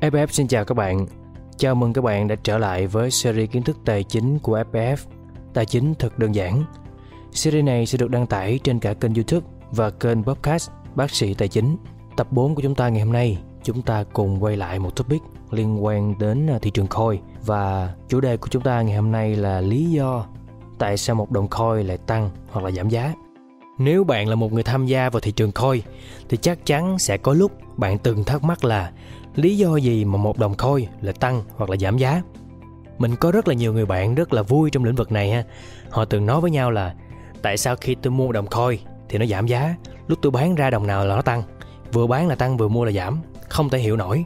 FF xin chào các bạn. Chào mừng các bạn đã trở lại với series kiến thức tài chính của FF. Tài chính thật đơn giản. Series này sẽ được đăng tải trên cả kênh YouTube và kênh podcast Bác sĩ Tài chính. Tập 4 của chúng ta ngày hôm nay, chúng ta cùng quay lại một topic liên quan đến à, thị trường coin và chủ đề của chúng ta ngày hôm nay là lý do tại sao một đồng coin lại tăng hoặc là giảm giá. Nếu bạn là một người tham gia vào thị trường coin thì chắc chắn sẽ có lúc bạn từng thắc mắc là lý do gì mà một đồng coin lại tăng hoặc là giảm giá. Mình có rất là nhiều người bạn rất là vui trong lĩnh vực này ha. Họ từng nói với nhau là tại sao khi tôi mua đồng coin thì nó giảm giá, lúc tôi bán ra đồng nào là nó tăng. Vừa bán là tăng vừa mua là giảm, không thể hiểu nổi.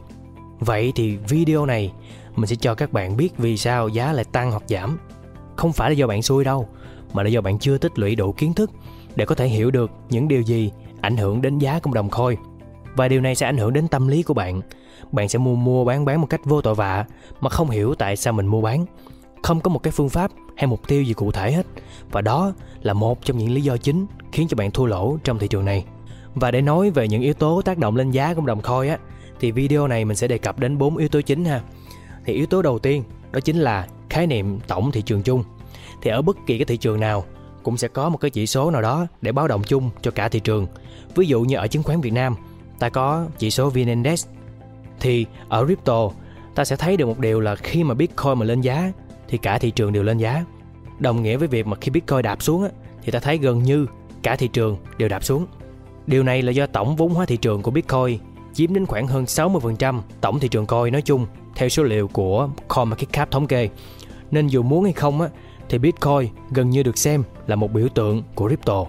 Vậy thì video này mình sẽ cho các bạn biết vì sao giá lại tăng hoặc giảm. Không phải là do bạn xui đâu, mà là do bạn chưa tích lũy đủ kiến thức để có thể hiểu được những điều gì ảnh hưởng đến giá của đồng khôi Và điều này sẽ ảnh hưởng đến tâm lý của bạn. Bạn sẽ mua mua bán bán một cách vô tội vạ mà không hiểu tại sao mình mua bán. Không có một cái phương pháp hay mục tiêu gì cụ thể hết. Và đó là một trong những lý do chính khiến cho bạn thua lỗ trong thị trường này. Và để nói về những yếu tố tác động lên giá của đồng khôi á thì video này mình sẽ đề cập đến bốn yếu tố chính ha. Thì yếu tố đầu tiên đó chính là khái niệm tổng thị trường chung. Thì ở bất kỳ cái thị trường nào cũng sẽ có một cái chỉ số nào đó để báo động chung cho cả thị trường. Ví dụ như ở chứng khoán Việt Nam, ta có chỉ số VN Index. Thì ở crypto, ta sẽ thấy được một điều là khi mà Bitcoin mà lên giá thì cả thị trường đều lên giá. Đồng nghĩa với việc mà khi Bitcoin đạp xuống á, thì ta thấy gần như cả thị trường đều đạp xuống. Điều này là do tổng vốn hóa thị trường của Bitcoin chiếm đến khoảng hơn 60% tổng thị trường coin nói chung theo số liệu của CoinMarketCap thống kê. Nên dù muốn hay không á, thì Bitcoin gần như được xem là một biểu tượng của crypto.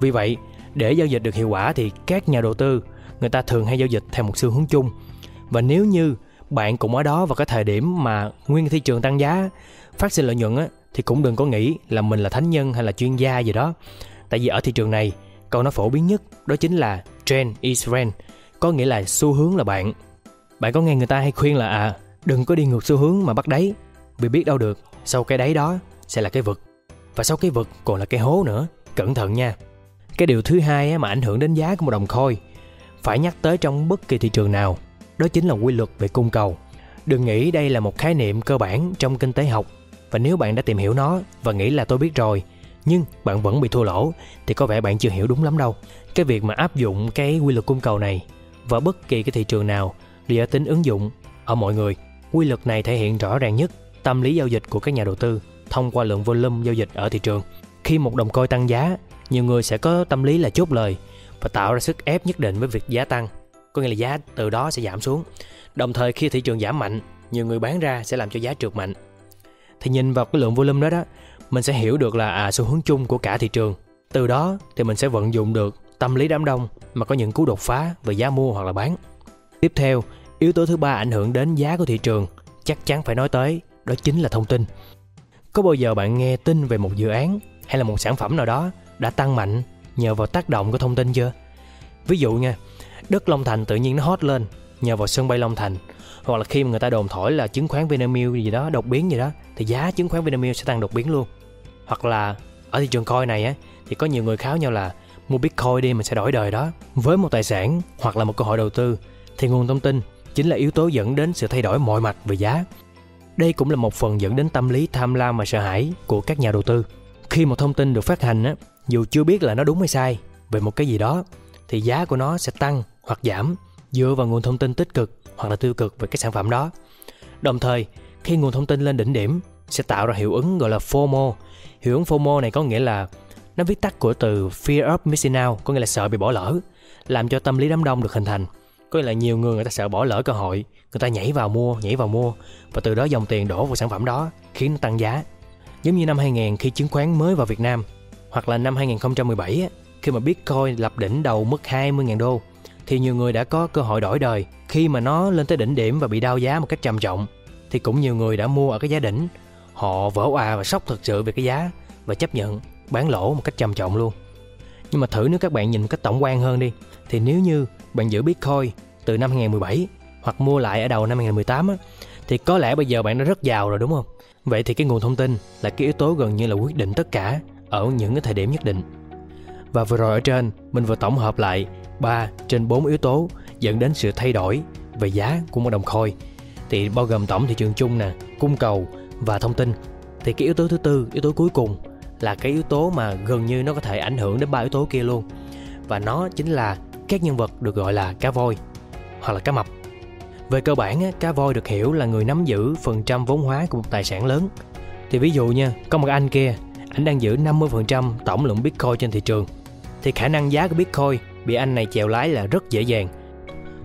Vì vậy, để giao dịch được hiệu quả thì các nhà đầu tư người ta thường hay giao dịch theo một xu hướng chung. Và nếu như bạn cũng ở đó vào cái thời điểm mà nguyên thị trường tăng giá, phát sinh lợi nhuận á, thì cũng đừng có nghĩ là mình là thánh nhân hay là chuyên gia gì đó. Tại vì ở thị trường này, câu nói phổ biến nhất đó chính là trend is trend, có nghĩa là xu hướng là bạn. Bạn có nghe người ta hay khuyên là à, đừng có đi ngược xu hướng mà bắt đáy, vì biết đâu được, sau cái đáy đó sẽ là cái vực. Và sau cái vực còn là cái hố nữa, cẩn thận nha. Cái điều thứ hai mà ảnh hưởng đến giá của một đồng coin phải nhắc tới trong bất kỳ thị trường nào, đó chính là quy luật về cung cầu. Đừng nghĩ đây là một khái niệm cơ bản trong kinh tế học và nếu bạn đã tìm hiểu nó và nghĩ là tôi biết rồi, nhưng bạn vẫn bị thua lỗ thì có vẻ bạn chưa hiểu đúng lắm đâu. Cái việc mà áp dụng cái quy luật cung cầu này vào bất kỳ cái thị trường nào đều ở tính ứng dụng ở mọi người. Quy luật này thể hiện rõ ràng nhất tâm lý giao dịch của các nhà đầu tư thông qua lượng volume giao dịch ở thị trường. Khi một đồng coi tăng giá, nhiều người sẽ có tâm lý là chốt lời và tạo ra sức ép nhất định với việc giá tăng. Có nghĩa là giá từ đó sẽ giảm xuống. Đồng thời khi thị trường giảm mạnh, nhiều người bán ra sẽ làm cho giá trượt mạnh. Thì nhìn vào cái lượng volume đó đó, mình sẽ hiểu được là à xu hướng chung của cả thị trường. Từ đó thì mình sẽ vận dụng được tâm lý đám đông mà có những cú đột phá về giá mua hoặc là bán. Tiếp theo, yếu tố thứ ba ảnh hưởng đến giá của thị trường chắc chắn phải nói tới đó chính là thông tin. Có bao giờ bạn nghe tin về một dự án hay là một sản phẩm nào đó đã tăng mạnh nhờ vào tác động của thông tin chưa? Ví dụ nha, đất Long Thành tự nhiên nó hot lên nhờ vào sân bay Long Thành hoặc là khi mà người ta đồn thổi là chứng khoán Vinamilk gì đó đột biến gì đó thì giá chứng khoán Vinamilk sẽ tăng đột biến luôn. Hoặc là ở thị trường coin này á thì có nhiều người kháo nhau là mua Bitcoin đi mình sẽ đổi đời đó. Với một tài sản hoặc là một cơ hội đầu tư thì nguồn thông tin chính là yếu tố dẫn đến sự thay đổi mọi mặt về giá. Đây cũng là một phần dẫn đến tâm lý tham lam và sợ hãi của các nhà đầu tư. Khi một thông tin được phát hành á, dù chưa biết là nó đúng hay sai về một cái gì đó thì giá của nó sẽ tăng hoặc giảm dựa vào nguồn thông tin tích cực hoặc là tiêu cực về cái sản phẩm đó. Đồng thời, khi nguồn thông tin lên đỉnh điểm sẽ tạo ra hiệu ứng gọi là FOMO. Hiệu ứng FOMO này có nghĩa là nó viết tắt của từ Fear of Missing Out, có nghĩa là sợ bị bỏ lỡ, làm cho tâm lý đám đông được hình thành. Có nghĩa là nhiều người người ta sợ bỏ lỡ cơ hội, người ta nhảy vào mua, nhảy vào mua và từ đó dòng tiền đổ vào sản phẩm đó khiến nó tăng giá. Giống như năm 2000 khi chứng khoán mới vào Việt Nam hoặc là năm 2017 khi mà Bitcoin lập đỉnh đầu mức 20.000 đô thì nhiều người đã có cơ hội đổi đời khi mà nó lên tới đỉnh điểm và bị đau giá một cách trầm trọng thì cũng nhiều người đã mua ở cái giá đỉnh họ vỡ òa và sốc thực sự về cái giá và chấp nhận bán lỗ một cách trầm trọng luôn nhưng mà thử nếu các bạn nhìn một cách tổng quan hơn đi thì nếu như bạn giữ Bitcoin từ năm 2017 hoặc mua lại ở đầu năm 2018 á, thì có lẽ bây giờ bạn đã rất giàu rồi đúng không? Vậy thì cái nguồn thông tin là cái yếu tố gần như là quyết định tất cả ở những cái thời điểm nhất định. Và vừa rồi ở trên, mình vừa tổng hợp lại 3 trên 4 yếu tố dẫn đến sự thay đổi về giá của một đồng coin. Thì bao gồm tổng thị trường chung nè, cung cầu và thông tin. Thì cái yếu tố thứ tư, yếu tố cuối cùng là cái yếu tố mà gần như nó có thể ảnh hưởng đến ba yếu tố kia luôn. Và nó chính là các nhân vật được gọi là cá voi hoặc là cá mập. Về cơ bản, cá voi được hiểu là người nắm giữ phần trăm vốn hóa của một tài sản lớn. Thì ví dụ nha, có một anh kia, anh đang giữ 50% tổng lượng Bitcoin trên thị trường. Thì khả năng giá của Bitcoin bị anh này chèo lái là rất dễ dàng.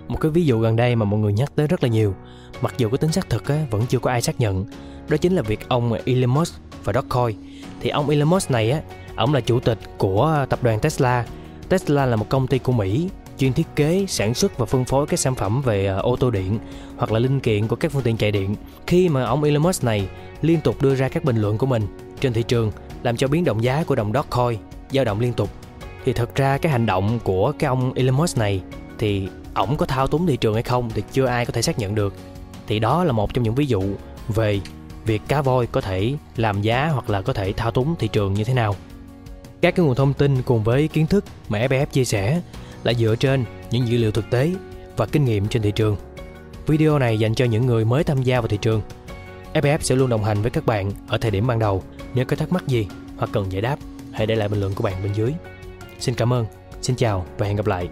Một cái ví dụ gần đây mà mọi người nhắc tới rất là nhiều, mặc dù có tính xác thực á, vẫn chưa có ai xác nhận, đó chính là việc ông Elon Musk và Dogecoin. Thì ông Elon Musk này á, ông là chủ tịch của tập đoàn Tesla. Tesla là một công ty của Mỹ chuyên thiết kế, sản xuất và phân phối các sản phẩm về ờ, ô tô điện hoặc là linh kiện của các phương tiện chạy điện. Khi mà ông Elon Musk này liên tục đưa ra các bình luận của mình trên thị trường làm cho biến động giá của đồng Dogecoin dao động liên tục thì thật ra cái hành động của cái ông Elon Musk này thì ổng có thao túng thị trường hay không thì chưa ai có thể xác nhận được thì đó là một trong những ví dụ về việc cá voi có thể làm giá hoặc là có thể thao túng thị trường như thế nào. Các cái nguồn thông tin cùng với kiến thức mà FBF chia sẻ là dựa trên những dữ liệu thực tế và kinh nghiệm trên thị trường. Video này dành cho những người mới tham gia vào thị trường. FBF sẽ luôn đồng hành với các bạn ở thời điểm ban đầu. Nếu có thắc mắc gì hoặc cần giải đáp, hãy để lại bình luận của bạn bên dưới. Xin cảm ơn, xin chào và hẹn gặp lại.